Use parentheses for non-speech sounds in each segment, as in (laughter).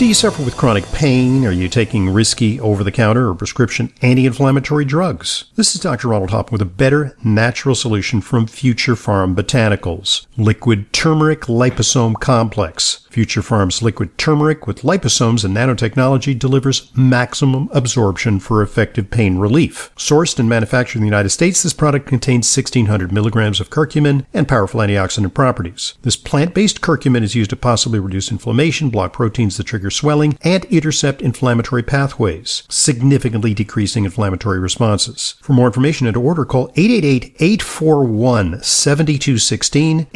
Do you suffer with chronic pain? Are you taking risky over the counter or prescription anti inflammatory drugs? This is Dr. Ronald Hoffman with a better natural solution from Future Pharm Botanicals Liquid Turmeric Liposome Complex. Future Pharm's liquid turmeric with liposomes and nanotechnology delivers maximum absorption for effective pain relief. Sourced and manufactured in the United States, this product contains 1600 milligrams of curcumin and powerful antioxidant properties. This plant based curcumin is used to possibly reduce inflammation, block proteins that trigger swelling, and intercept inflammatory pathways, significantly decreasing inflammatory responses. For more information and to order, call 888 841 7216,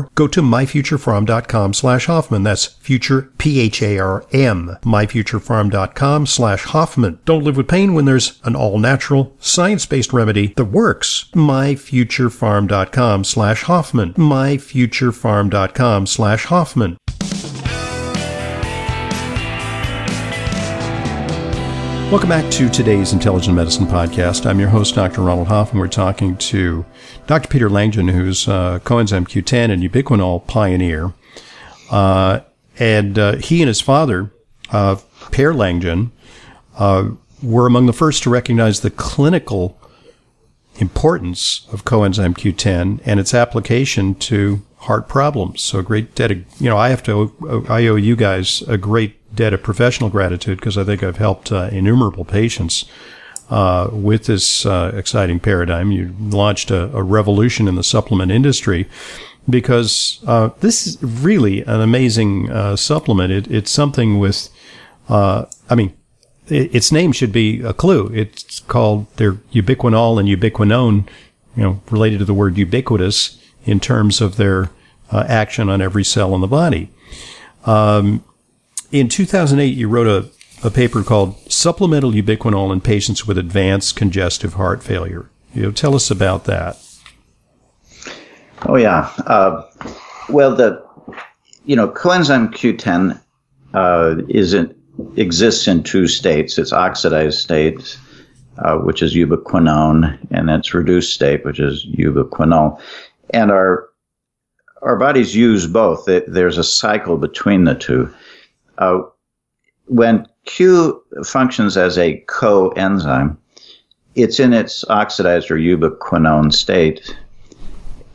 888 841 7216, or go to myfuturepharm.com slash Hoffman. That's future, P-H-A-R-M, myfuturepharm.com slash Hoffman. Don't live with pain when there's an all-natural, science-based remedy that works. myfuturepharm.com slash Hoffman, myfuturepharm.com slash Hoffman. Welcome back to today's Intelligent Medicine Podcast. I'm your host, Dr. Ronald Hoffman. We're talking to Dr. Peter Langsjoen, who's uh, coenzyme Q10 and ubiquinol pioneer. Uh, and uh, he and his father, uh, Per Langsjoen, uh, were among the first to recognize the clinical importance of coenzyme Q10 and its application to heart problems. So a great debt, of, you know, I have to, I owe you guys a great debt of professional gratitude because I think I've helped uh, innumerable patients uh, with this uh, exciting paradigm. You launched a, a, revolution in the supplement industry because uh, this is really an amazing uh, supplement. It, it's something with, uh, I mean, it, its name should be a clue. It's called their ubiquinol and ubiquinone, you know, related to the word ubiquitous in terms of their action on every cell in the body. Um, in 2008, you wrote a, a paper called Supplemental Ubiquinol in Patients with Advanced Congestive Heart Failure. You know, tell us about that. Oh, yeah. Uh, well, the, you know, coenzyme Q10 uh, is in, exists in two states. It's oxidized state, uh, which is ubiquinone, and its reduced state, which is ubiquinol. And our our bodies use both. There's a cycle between the two. Uh, when Q functions as a coenzyme, it's in its oxidized or ubiquinone state.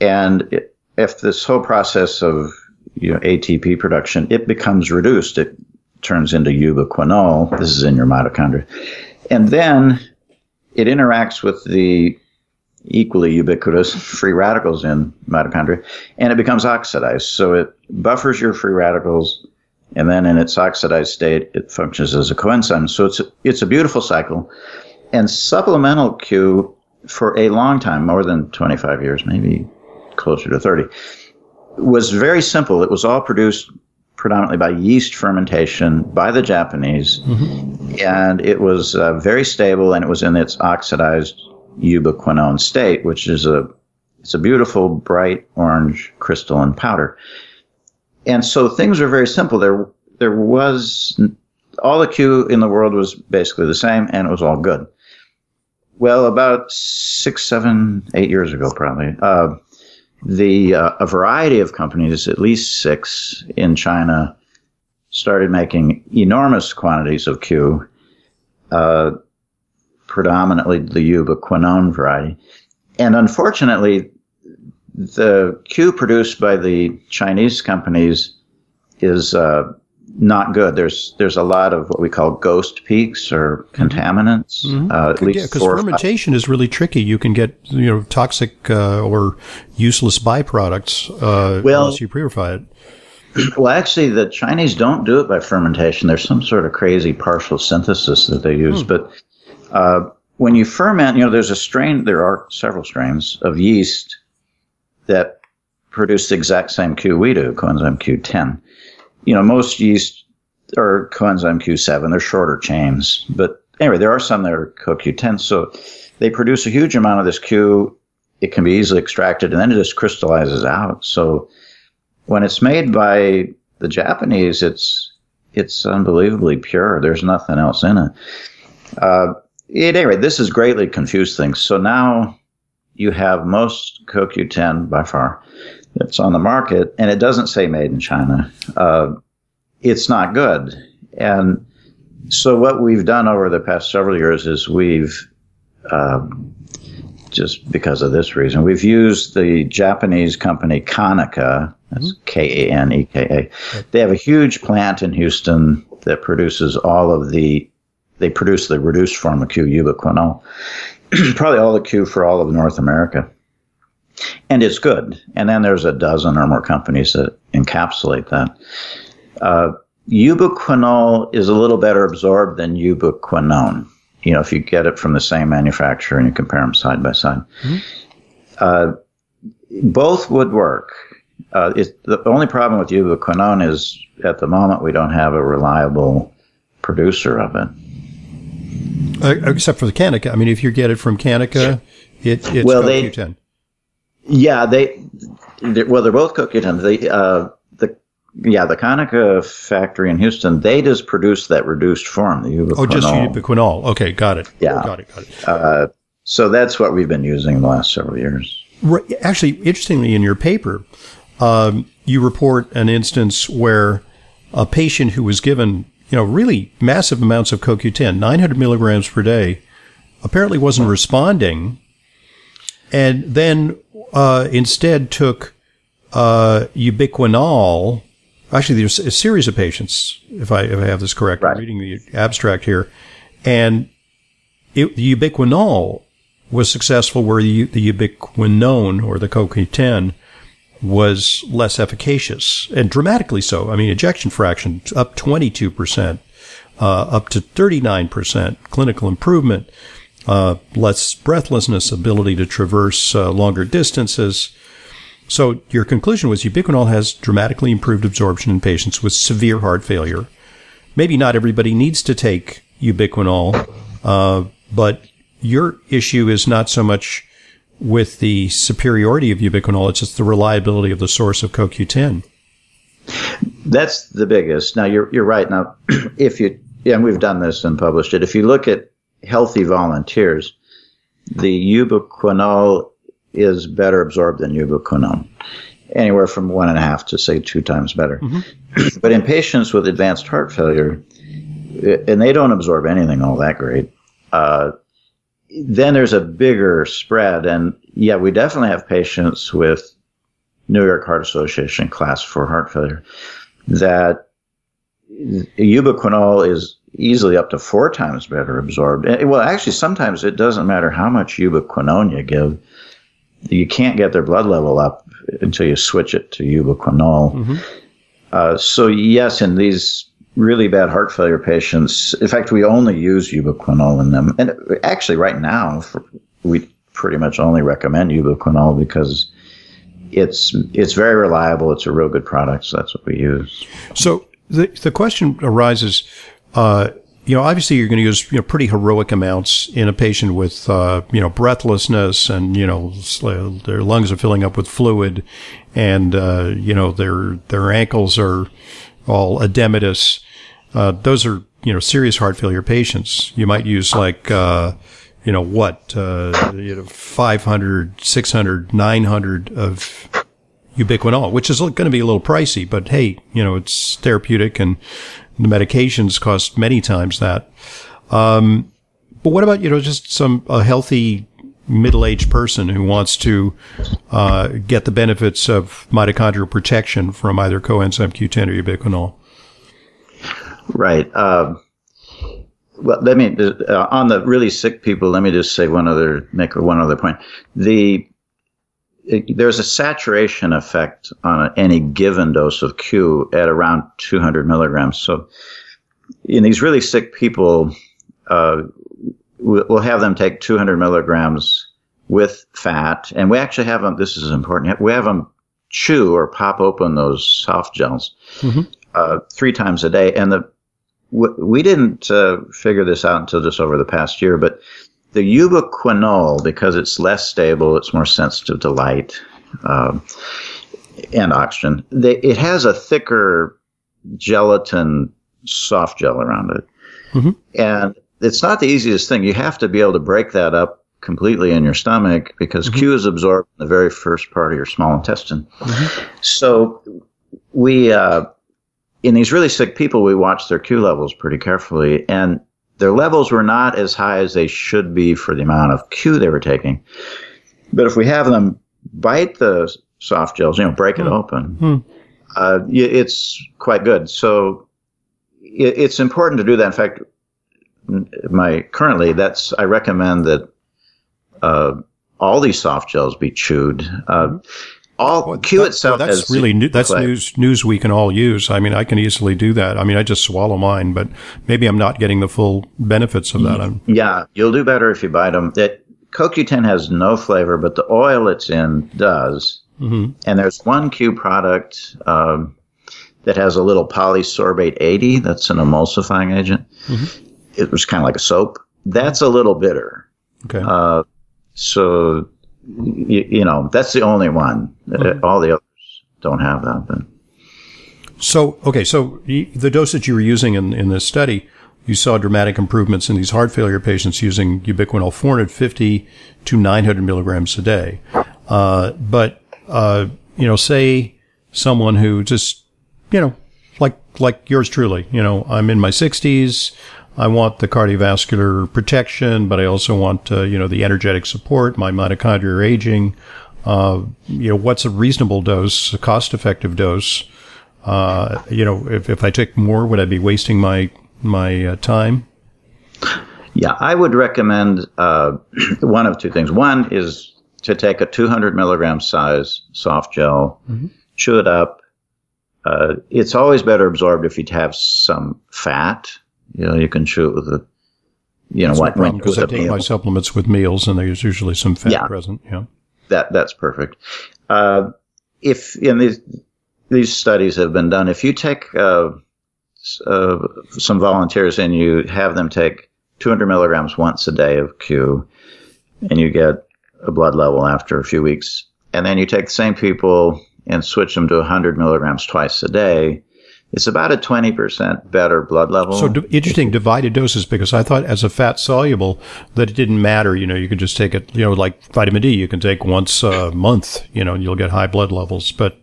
And it, if this whole process of you know, ATP production, it becomes reduced. It turns into ubiquinol. This is in your mitochondria. And then it interacts with the equally ubiquitous free radicals in mitochondria and it becomes oxidized. So it buffers your free radicals and then in its oxidized state, it functions as a coenzyme. So it's a, it's a beautiful cycle. And supplemental Q for a long time, more than 25 years, maybe closer to 30, was very simple. It was all produced predominantly by yeast fermentation by the Japanese, mm-hmm. and it was uh, very stable, and it was in its oxidized ubiquinone state, which is a it's a beautiful bright orange crystalline powder and so things are very simple. There, there was all the Q in the world was basically the same, and it was all good. Well, about six, seven, eight years ago, probably, uh, the uh, a variety of companies, at least six in China, started making enormous quantities of Q, uh, predominantly the ubiquinone variety, and unfortunately, the Q produced by the Chinese companies is uh, not good. There's there's a lot of what we call ghost peaks or mm-hmm. contaminants. Mm-hmm. Uh, at least yeah, because fermentation is really tricky. You can get you know toxic uh, or useless byproducts uh, well, unless you purify it. (clears throat) Well, actually, the Chinese don't do it by fermentation. There's some sort of crazy partial synthesis that they use. Hmm. But uh, when you ferment, you know, there's a strain. There are several strains of yeast that produce the exact same Q we do, coenzyme Q10. You know, most yeast are coenzyme Q7, they're shorter chains. But anyway, there are some that are CoQ10. So they produce a huge amount of this Q. It can be easily extracted and then it just crystallizes out. So when it's made by the Japanese, it's it's unbelievably pure. There's nothing else in it. Uh, at any rate, this has greatly confused things. So now you have most CoQ10 by far that's on the market, and it doesn't say made in China. Uh, it's not good. And so what we've done over the past several years is we've um, just because of this reason, we've used the Japanese company Kaneka. That's mm-hmm. K A N E K A. They have a huge plant in Houston that produces all of the. They produce the reduced form of Q ubiquinol, (clears throat) probably all the Q for all of North America, and it's good. And then there's a dozen or more companies that encapsulate that. Uh, ubiquinol is a little better absorbed than ubiquinone. You know, if you get it from the same manufacturer and you compare them side by side, mm-hmm. uh, both would work. Uh, the only problem with ubiquinone is at the moment we don't have a reliable producer of it. Uh, except for the Kaneka. I mean, if you get it from Kaneka, it, it's well, CoQ10. Yeah, they, well, they're both CoQ10. They, uh, the yeah, the Kaneka factory in Houston, they just produce that reduced form, the ubiquinol. Oh, just ubiquinol. Okay, got it. Yeah. Got it, got it. Uh, so that's what we've been using the last several years. Right. Actually, interestingly, in your paper, um, you report an instance where a patient who was given, you know, really massive amounts of CoQ10, 900 milligrams per day, apparently wasn't responding, and then uh, instead took uh, ubiquinol actually there's a series of patients, if I if I have this correct. Right. I'm reading the abstract here, and it, the ubiquinol was successful where the, the ubiquinone or the CoQ10 was less efficacious and dramatically so. I mean, ejection fraction up 22%, uh, up to 39% clinical improvement, uh, less breathlessness, ability to traverse uh, longer distances, so your conclusion was ubiquinol has dramatically improved absorption in patients with severe heart failure. Maybe not everybody needs to take ubiquinol, uh, but your issue is not so much with the superiority of ubiquinol; it's just the reliability of the source of CoQ10. That's the biggest. Now you're you're right. Now, (clears throat) if you yeah, and we've done this and published it. If you look at healthy volunteers, the ubiquinol is better absorbed than ubiquinone, anywhere from one and a half to say two times better. Mm-hmm. (clears throat) but in patients with advanced heart failure, and they don't absorb anything all that great, uh, then there's a bigger spread. And yeah, we definitely have patients with New York Heart Association class four heart failure that ubiquinol is easily up to four times better absorbed. Well, actually, sometimes it doesn't matter how much ubiquinone you give you can't get their blood level up until you switch it to ubiquinol. Mm-hmm. Uh, so yes, in these really bad heart failure patients, in fact, we only use ubiquinol in them, and actually, right now, for, we pretty much only recommend ubiquinol because it's it's very reliable. It's a real good product, so that's what we use. So the the question arises. Uh, you know, obviously you're going to use you know pretty heroic amounts in a patient with uh, you know breathlessness and you know their lungs are filling up with fluid, and uh, you know their their ankles are all edematous. Uh, those are you know serious heart failure patients. You might use like uh, you know what uh, you know 500, 600, 900 of ubiquinol, which is going to be a little pricey, but hey, you know it's therapeutic and the medications cost many times that. Um, but what about, you know, just some, a healthy middle-aged person who wants to uh, get the benefits of mitochondrial protection from either coenzyme Q10 or ubiquinol? Right. Um, well, let me uh, on the really sick people. Let me just say one other make one other point. The it, there's a saturation effect on any given dose of Q at around 200 milligrams. So, in these really sick people, uh, we'll have them take 200 milligrams with fat, and we actually have them. This is important. We have them chew or pop open those soft gels mm-hmm. uh, three times a day, and the we didn't uh, figure this out until just over the past year, but the ubiquinol, because it's less stable, it's more sensitive to light um, and oxygen. They, it has a thicker gelatin soft gel around it, mm-hmm. and it's not the easiest thing. You have to be able to break that up completely in your stomach because mm-hmm. Q is absorbed in the very first part of your small intestine. Mm-hmm. So we, uh, in these really sick people, we watch their Q levels pretty carefully, and their levels were not as high as they should be for the amount of Q they were taking. But if we have them bite the soft gels, you know, break mm-hmm. it open, mm-hmm. uh, it's quite good. So it, it's important to do that. In fact, my currently that's I recommend that uh, all these soft gels be chewed. Uh, mm-hmm. All well, Q that, itself. Well, that's really new, that's news news we can all use. I mean, I can easily do that. I mean, I just swallow mine, but maybe I'm not getting the full benefits of that. I'm, yeah, you'll do better if you bite them. It, CoQ10 has no flavor, but the oil it's in does. Mm-hmm. And there's one Q product um, that has a little polysorbate 80. That's an emulsifying agent. Mm-hmm. It was kind of like a soap. That's a little bitter. Okay. Uh, so, you, you, know, that's the only one. Mm-hmm. All the others don't have that. But. So, okay, so the dosage you were using in, in this study, you saw dramatic improvements in these heart failure patients using ubiquinol 450 to 900 milligrams a day. Uh, but, uh, you know, say someone who just, you know, like, like yours truly, you know, I'm in my 60s. I want the cardiovascular protection, but I also want, uh, you know, the energetic support. My mitochondria are aging. Uh, you know, what's a reasonable dose, a cost effective dose? Uh, you know, if, if I took more, would I be wasting my, my uh, time? Yeah, I would recommend uh, (clears throat) one of two things. One is to take a 200 milligram size soft gel, mm-hmm. chew it up. Uh, it's always better absorbed if you have some fat you know, you can chew it with a, you know, what, when because I take meal. my supplements with meals, and there's usually some fat yeah, present. Yeah, that that's perfect. Uh, if in these these studies have been done, if you take uh, uh, some volunteers and you have them take 200 milligrams once a day of Q, and you get a blood level after a few weeks, and then you take the same people and switch them to 100 milligrams twice a day, it's about a 20% better blood level. So d- interesting divided doses because I thought as a fat soluble that it didn't matter. You know, you could just take it, you know, like vitamin D, you can take once a month, you know, and you'll get high blood levels. But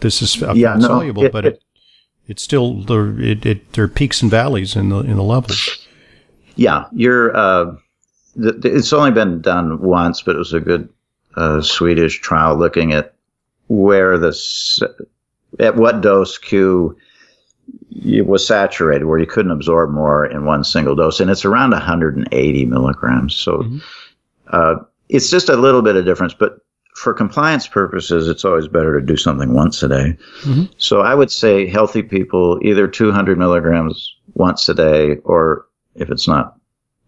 this is yeah, fat no, soluble, it, but it, it, it's still, there, it, it, there are peaks and valleys in the, in the levels. Yeah, you're, uh, it's only been done once, but it was a good uh, Swedish trial looking at where the, at what dose Q it was saturated where you couldn't absorb more in one single dose, and it's around 180 milligrams. So mm-hmm. uh, it's just a little bit of difference, but for compliance purposes, it's always better to do something once a day. Mm-hmm. So I would say healthy people either 200 milligrams once a day, or if it's not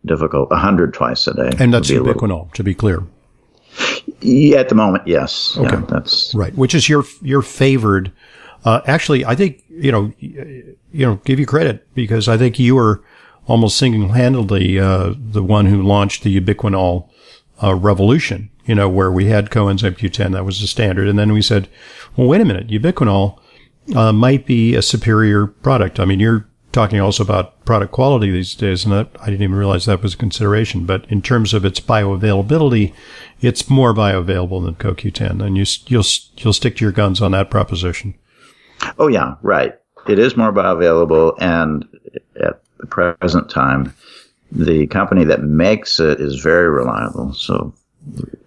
difficult, 100 twice a day. And that's ubiquinol, little... to be clear. Yeah, at the moment, yes. Okay, yeah, that's right. Which is your your favored uh, actually, I think you know, you know, give you credit because I think you were almost single-handedly uh, the one who launched the ubiquinol uh, revolution. You know, where we had coenzyme Q10, that was the standard, and then we said, well, wait a minute, ubiquinol uh, might be a superior product. I mean, you're talking also about product quality these days, and that, I didn't even realize that was a consideration. But in terms of its bioavailability, it's more bioavailable than CoQ10, and you you'll you'll stick to your guns on that proposition. Oh yeah, right. It is more bioavailable, and at the present time, the company that makes it is very reliable. So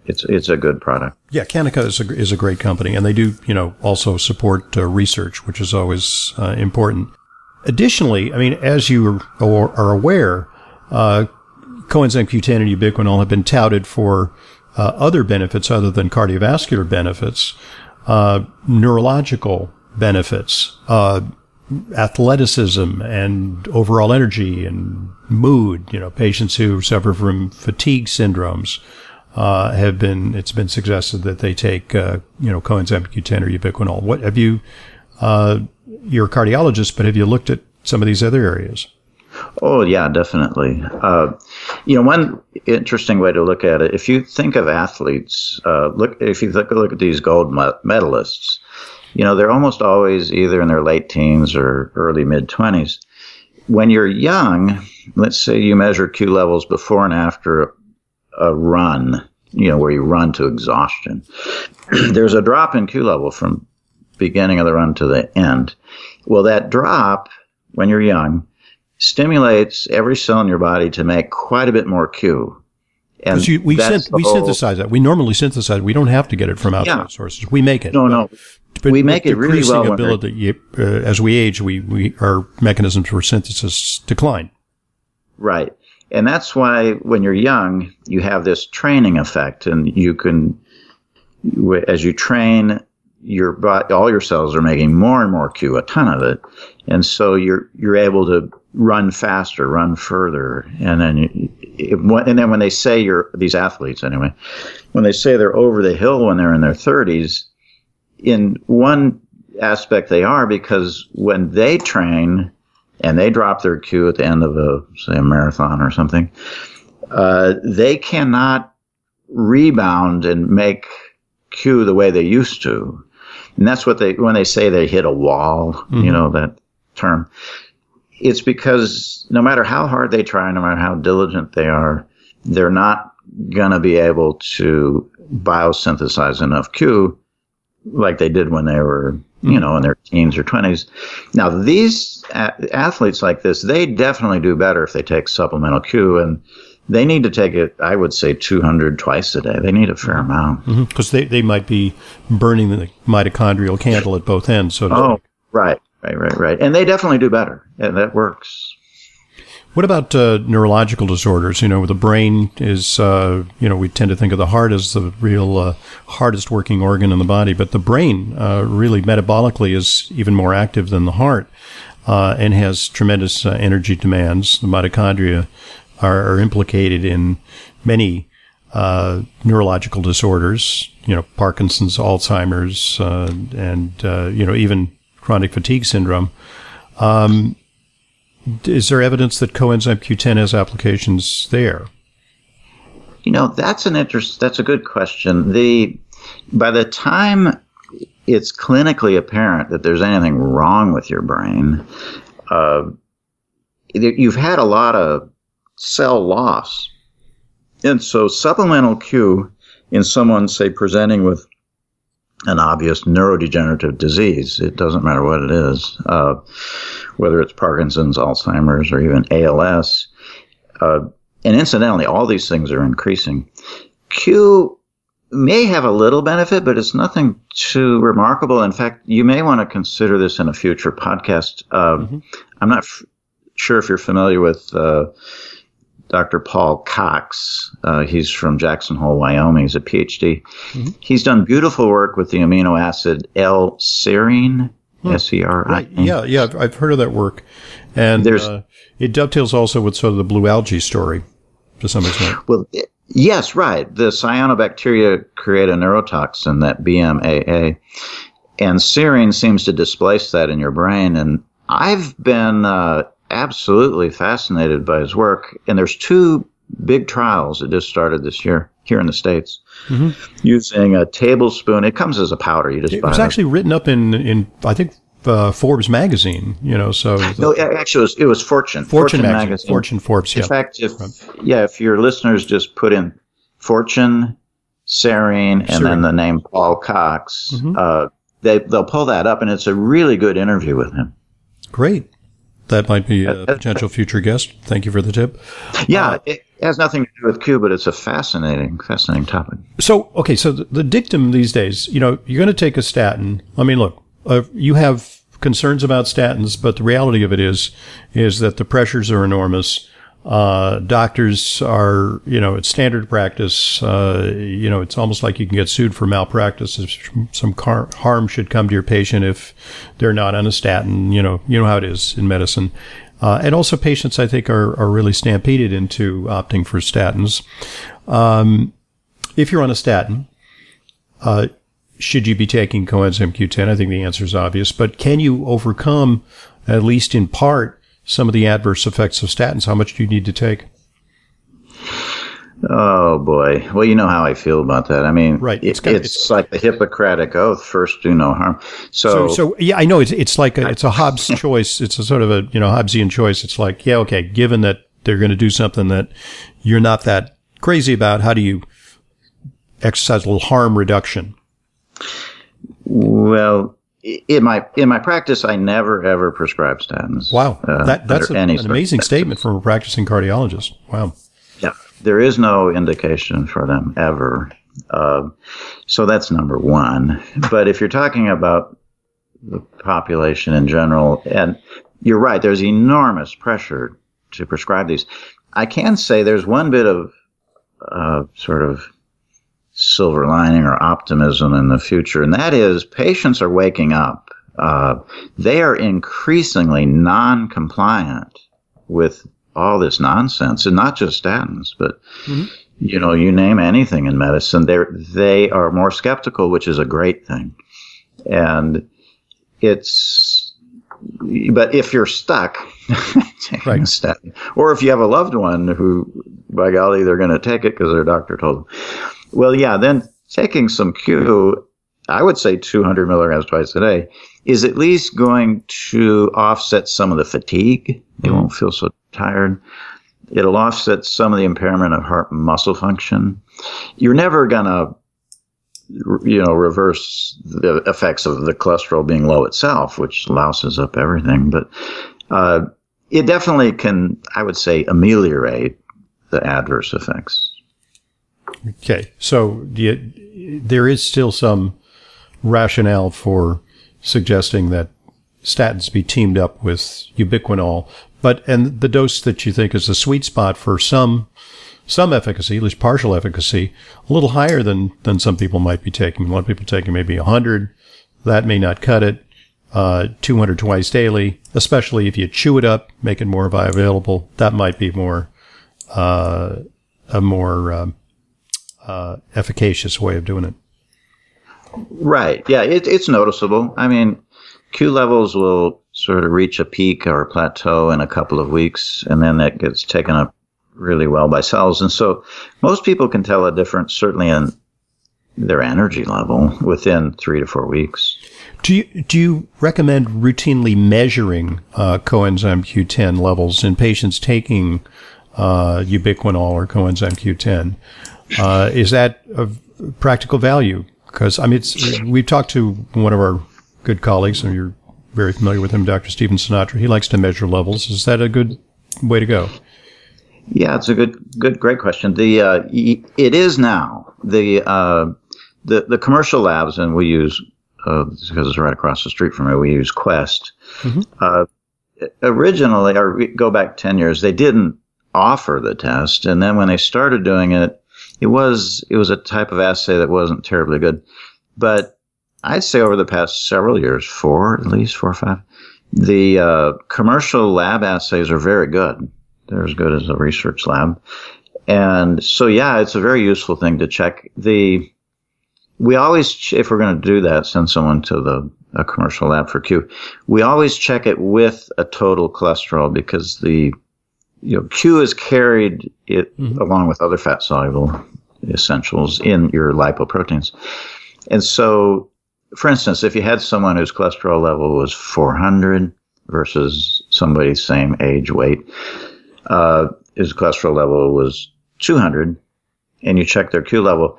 it's it's a good product. Yeah, Kaneka is a, is a great company, and they do you know also support uh, research, which is always uh, important. Additionally, I mean, as you are, are aware, uh, coenzyme Q10 and ubiquinol have been touted for uh, other benefits other than cardiovascular benefits, uh, neurological benefits, uh, athleticism and overall energy and mood. You know, patients who suffer from fatigue syndromes uh, have been. It's been suggested that they take uh, you know coenzyme Q10 or ubiquinol. What have you? Uh, you're a cardiologist, but have you looked at some of these other areas? Oh yeah, definitely. Uh, you know, one interesting way to look at it, if you think of athletes, uh, look if you look, look at these gold medalists, you know, they're almost always either in their late teens or early mid 20s. When you're young, let's say you measure Q levels before and after a run, you know, where you run to exhaustion. (clears throat) There's a drop in Q level from beginning of the run to the end. Well, that drop when you're young stimulates every cell in your body to make quite a bit more Q. And you, we, synth- we synthesize that. We normally synthesize. We don't have to get it from outside yeah. sources. We make it. No, no. But we make it really well. Ability, uh, as we age, we, we our mechanisms for synthesis decline. Right, and that's why when you're young, you have this training effect, and you can, as you train, your body, all your cells are making more and more Q, a ton of it, and so you're you're able to run faster, run further, and then it, and then when they say you're these athletes anyway, when they say they're over the hill when they're in their 30s, in one aspect they are because when they train and they drop their Q at the end of a say a marathon or something, uh, they cannot rebound and make Q the way they used to. And that's what they, when they say they hit a wall, mm-hmm. you know, that term, it's because no matter how hard they try, no matter how diligent they are, they're not going to be able to biosynthesize enough Q like they did when they were, you mm-hmm. know, in their teens or 20s. Now, these a- athletes like this, they definitely do better if they take supplemental Q. And they need to take it, I would say, 200 twice a day. They need a fair amount. Because mm-hmm. they, they might be burning the mitochondrial candle at both ends. So oh, right, right, right, right. And they definitely do better. And that works. What about uh, neurological disorders? You know, the brain is, uh, you know, we tend to think of the heart as the real uh, hardest working organ in the body, but the brain uh, really metabolically is even more active than the heart uh, and has tremendous uh, energy demands. The mitochondria are, are implicated in many uh, neurological disorders, you know, Parkinson's, Alzheimer's, uh, and uh, you know even chronic fatigue syndrome. Um, is there evidence that coenzyme Q10 has applications there? You know, that's an interest. That's a good question. The by the time it's clinically apparent that there's anything wrong with your brain, uh, you've had a lot of cell loss. And so supplemental Q in someone, say, presenting with an obvious neurodegenerative disease, it doesn't matter what it is, uh, whether it's Parkinson's, Alzheimer's, or even ALS. Uh, and incidentally, all these things are increasing. Q may have a little benefit, but it's nothing too remarkable. In fact, you may want to consider this in a future podcast. Uh, mm-hmm. I'm not f- sure if you're familiar with uh, Dr. Paul Cox. Uh, he's from Jackson Hole, Wyoming. He's a PhD. Mm-hmm. He's done beautiful work with the amino acid L-serine. Hmm. S E R I. Yeah, yeah, I've heard of that work, and There's, uh, it dovetails also with sort of the blue algae story to some extent. Well, it, yes, right. The cyanobacteria create a neurotoxin, that BMAA, and serine seems to displace that in your brain. And I've been uh, absolutely fascinated by his work. And there's two big trials that just started this year here in the states mm-hmm. using a tablespoon. It comes as a powder. You just it was actually written up in in I think uh, Forbes magazine. You know, so no, actually, it was, it was Fortune. Fortune, Fortune magazine. magazine. Fortune Forbes. In yeah. fact, if yeah, if your listeners just put in Fortune, Serine, and then the name Paul Cox, mm-hmm. uh, they they'll pull that up, and it's a really good interview with him. Great that might be a potential future guest. Thank you for the tip. Yeah, uh, it has nothing to do with Q, but it's a fascinating, fascinating topic. So, okay, so the, the dictum these days, you know, you're going to take a statin. I mean, look, uh, you have concerns about statins, but the reality of it is, is that the pressures are enormous. Uh, doctors are, you know, it's standard practice. Uh, you know, it's almost like you can get sued for malpractice if some car- harm should come to your patient if they're not on a statin. You know, you know how it is in medicine. Uh, and also patients, I think, are, are really stampeded into opting for statins. Um, if you're on a statin, uh, should you be taking coenzyme Q10? I think the answer is obvious, but can you overcome, at least in part, some of the adverse effects of statins? How much do you need to take? Oh boy. Well, you know how I feel about that. I mean, right. It's, it, it's, it's like the Hippocratic oath: first, do no harm. So, so, so yeah, I know it's it's like a, it's a Hobbes (laughs) choice. It's a sort of a you know Hobbesian choice. It's like, yeah, okay, given that they're going to do something that you're not that crazy about how do you exercise a little harm reduction? Well, in my in my practice, I never ever prescribe statins. Wow, uh, that, that's a, an amazing statement from a practicing cardiologist. Wow. Yeah, there is no indication for them ever. Uh, so that's number one. But if you're talking about the population in general, and you're right, there's enormous pressure to prescribe these. I can say there's one bit of uh, sort of silver lining or optimism in the future, and that is patients are waking up. Uh, they are increasingly non-compliant with all this nonsense, and not just statins, but mm-hmm. you know, you name anything in medicine, they they are more skeptical, which is a great thing, and it's. But if you're stuck (laughs) taking right. a statin, or if you have a loved one who, by golly, they're going to take it because their doctor told them well, yeah, then taking some Q, I would say 200 milligrams twice a day, is at least going to offset some of the fatigue. You won't feel so tired. It'll offset some of the impairment of heart muscle function. You're never going to you know, reverse the effects of the cholesterol being low itself, which louses up everything. But uh, it definitely can, I would say, ameliorate the adverse effects. Okay, so you, there is still some rationale for suggesting that statins be teamed up with ubiquinol, but and the dose that you think is the sweet spot for some some efficacy, at least partial efficacy, a little higher than than some people might be taking. A lot of people taking maybe 100. That may not cut it. Uh, 200 twice daily, especially if you chew it up, make it more bioavailable. That might be more uh, a more um, uh, efficacious way of doing it. Right. Yeah, it, it's noticeable. I mean, Q levels will sort of reach a peak or a plateau in a couple of weeks, and then that gets taken up really well by cells. And so most people can tell a difference, certainly in their energy level, within three to four weeks. Do you, do you recommend routinely measuring uh, coenzyme Q10 levels in patients taking uh, ubiquinol or coenzyme Q10? Uh, is that of practical value? Because I mean, we've talked to one of our good colleagues, and you're very familiar with him, Dr. Stephen Sinatra. He likes to measure levels. Is that a good way to go? Yeah, it's a good, good, great question. The uh, it is now the uh, the the commercial labs, and we use uh, because it's right across the street from me. We use Quest. Mm-hmm. Uh, originally, or go back ten years, they didn't offer the test, and then when they started doing it, it was it was a type of assay that wasn't terribly good, but I'd say over the past several years, four at least four or five, the uh, commercial lab assays are very good. They're as good as a research lab, and so yeah, it's a very useful thing to check. The we always, if we're going to do that, send someone to the a commercial lab for Q. We always check it with a total cholesterol because the you know, Q is carried it mm-hmm. along with other fat soluble essentials in your lipoproteins. And so, for instance, if you had someone whose cholesterol level was 400 versus somebody's same age, weight, uh, his cholesterol level was 200, and you check their Q level,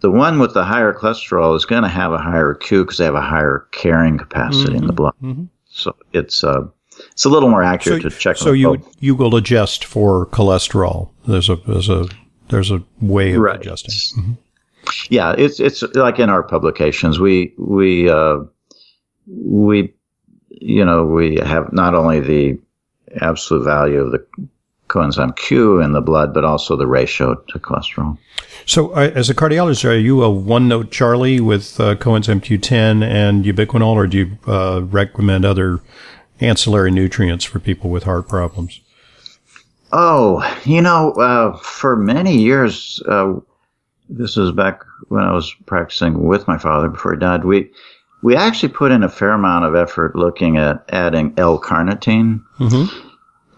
the one with the higher cholesterol is going to have a higher Q because they have a higher carrying capacity mm-hmm. in the blood. Mm-hmm. So it's uh, it's a little more accurate so, to check. So you you will adjust for cholesterol. There's a there's a there's a way of right. adjusting. Mm-hmm. Yeah, it's it's like in our publications, we we uh, we you know we have not only the absolute value of the coenzyme Q in the blood, but also the ratio to cholesterol. So, uh, as a cardiologist, are you a one-note Charlie with uh, coenzyme Q10 and ubiquinol, or do you uh, recommend other ancillary nutrients for people with heart problems? Oh, you know, uh, for many years, uh, this was back when I was practicing with my father before he died. We we actually put in a fair amount of effort looking at adding L-carnitine. Mm-hmm.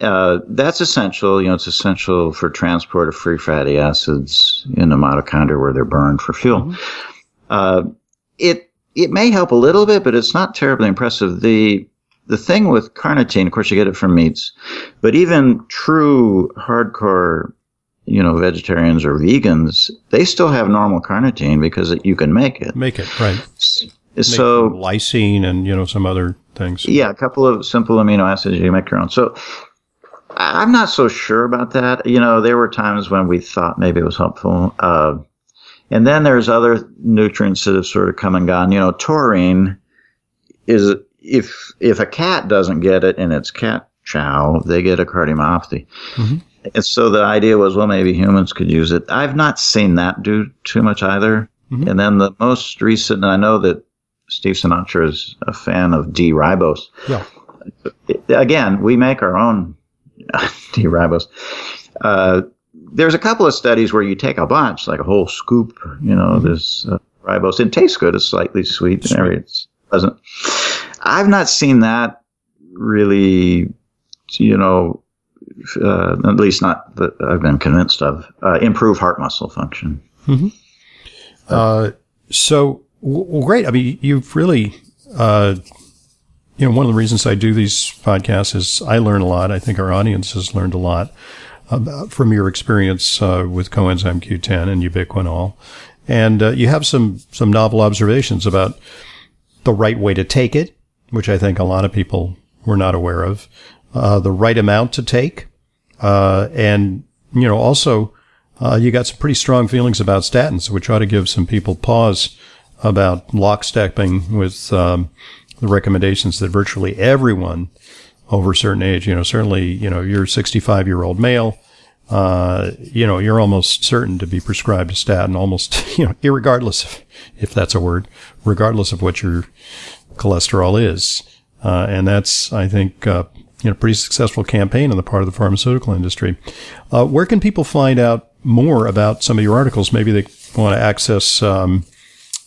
Uh, that's essential. You know, it's essential for transport of free fatty acids in the mitochondria where they're burned for fuel. Mm-hmm. Uh, it it may help a little bit, but it's not terribly impressive. The the thing with carnitine, of course, you get it from meats, but even true hardcore you know, vegetarians or vegans, they still have normal carnitine because it, you can make it. Make it, right. So Make lysine and, you know, some other things. Yeah, a couple of simple amino acids you make your own. So I'm not so sure about that. You know, there were times when we thought maybe it was helpful. Uh, and then there's other nutrients that have sort of come and gone. You know, taurine is if if a cat doesn't get it in its cat chow, they get a cardiomyopathy. Mm-hmm. And so the idea was, well, maybe humans could use it. I've not seen that do too much either. Mm-hmm. And then the most recent, and I know that Steve Sinatra is a fan of D ribose. Yeah. Again, we make our own (laughs) D ribose. Uh, there's a couple of studies where you take a bunch, like a whole scoop, you know, mm-hmm. this uh, ribose. It tastes good. It's slightly sweet, sweet. and It's pleasant. I've not seen that really, you know, uh, at least not that I've been convinced of, uh, improve heart muscle function. Mm-hmm. Uh, so, well, great. I mean, you've really, uh, you know, one of the reasons I do these podcasts is I learn a lot. I think our audience has learned a lot about, from your experience uh, with coenzyme Q10 and ubiquinol. And uh, you have some, some novel observations about the right way to take it, which I think a lot of people were not aware of, uh, the right amount to take, uh, and, you know, also, uh, you got some pretty strong feelings about statins, which ought to give some people pause about lockstepping with, um, the recommendations that virtually everyone over a certain age, you know, certainly, you know, you're a 65 year old male, uh, you know, you're almost certain to be prescribed a statin, almost, (laughs) you know, regardless of, if that's a word, regardless of what your cholesterol is. Uh, and that's, I think, uh, you know, pretty successful campaign on the part of the pharmaceutical industry. Uh, where can people find out more about some of your articles? Maybe they want to access um,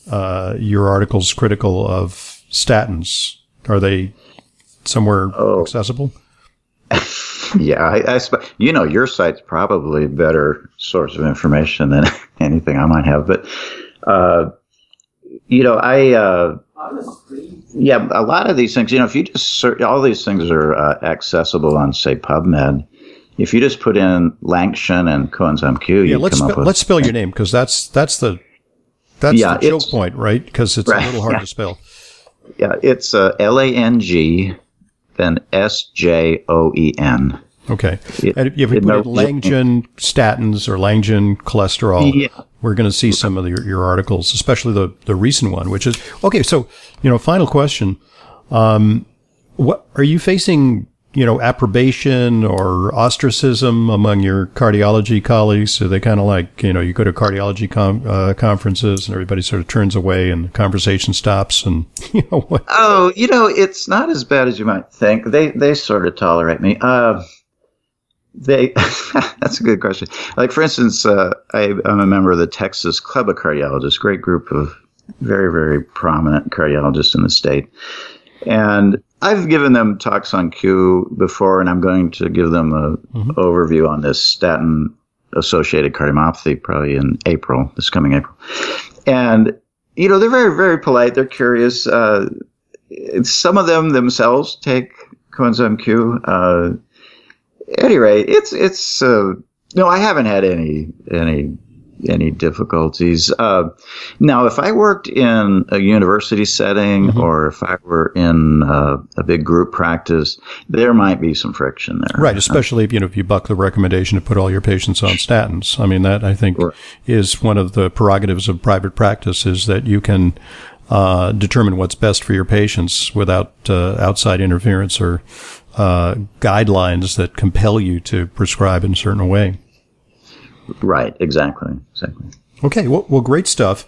uh, your articles critical of statins. Are they somewhere oh. accessible? (laughs) yeah, I, I sp- you know your site's probably a better source of information than (laughs) anything I might have, but uh, you know I uh, yeah, a lot of these things, you know, if you just search, all these things are uh, accessible on, say, PubMed. If you just put in Langsjoen and coenzyme Q, yeah, let's spe- let's spell your (laughs) name because that's that's the that's yeah, the choke point, right? Because it's right, a little hard yeah. to spell. Yeah, it's uh, L A N G, then S J O E N. Okay. It, and if you put in Langsjoen statins or Langsjoen cholesterol, yeah. we're going to see some of the, your, your, articles, especially the, the recent one, which is okay. So, you know, final question. Um, what are you facing, you know, approbation or ostracism among your cardiology colleagues? So they kind of like, you know, you go to cardiology com- uh, conferences and everybody sort of turns away and the conversation stops and, (laughs) you know, what? Oh, you know, it's not as bad as you might think. They, they sort of tolerate me. Uh, they (laughs) that's a good question. Like for instance, uh, I, am a member of the Texas Club of Cardiologists, great group of very very prominent cardiologists in the state, and I've given them talks on Q before, and I'm going to give them an mm-hmm. overview on this statin associated cardiomyopathy probably in April, this coming April, and you know they're very very polite, they're curious. Uh, some of them themselves take coenzyme Q. Uh, any rate, it's it's uh, no, I haven't had any any any difficulties. Uh, now, if I worked in a university setting mm-hmm. or if I were in uh, a big group practice, there might be some friction there. Right, especially if you know if you buck the recommendation to put all your patients on statins. I mean, that I think is one of the prerogatives of private practice is that you can. Uh, determine what's best for your patients without uh, outside interference or uh, guidelines that compel you to prescribe in a certain way. Right. Exactly. Exactly. Okay. Well, well great stuff.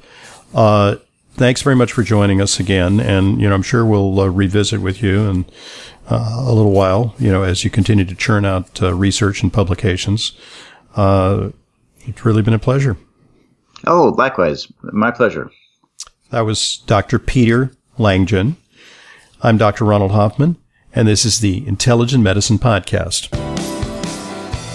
Uh, thanks very much for joining us again. And, you know, I'm sure we'll uh, revisit with you in uh, a little while, you know, as you continue to churn out uh, research and publications. Uh, it's really been a pleasure. Oh, likewise. My pleasure. That was Dr. Peter Langsjoen. I'm Dr. Ronald Hoffman and this is the Intelligent Medicine Podcast.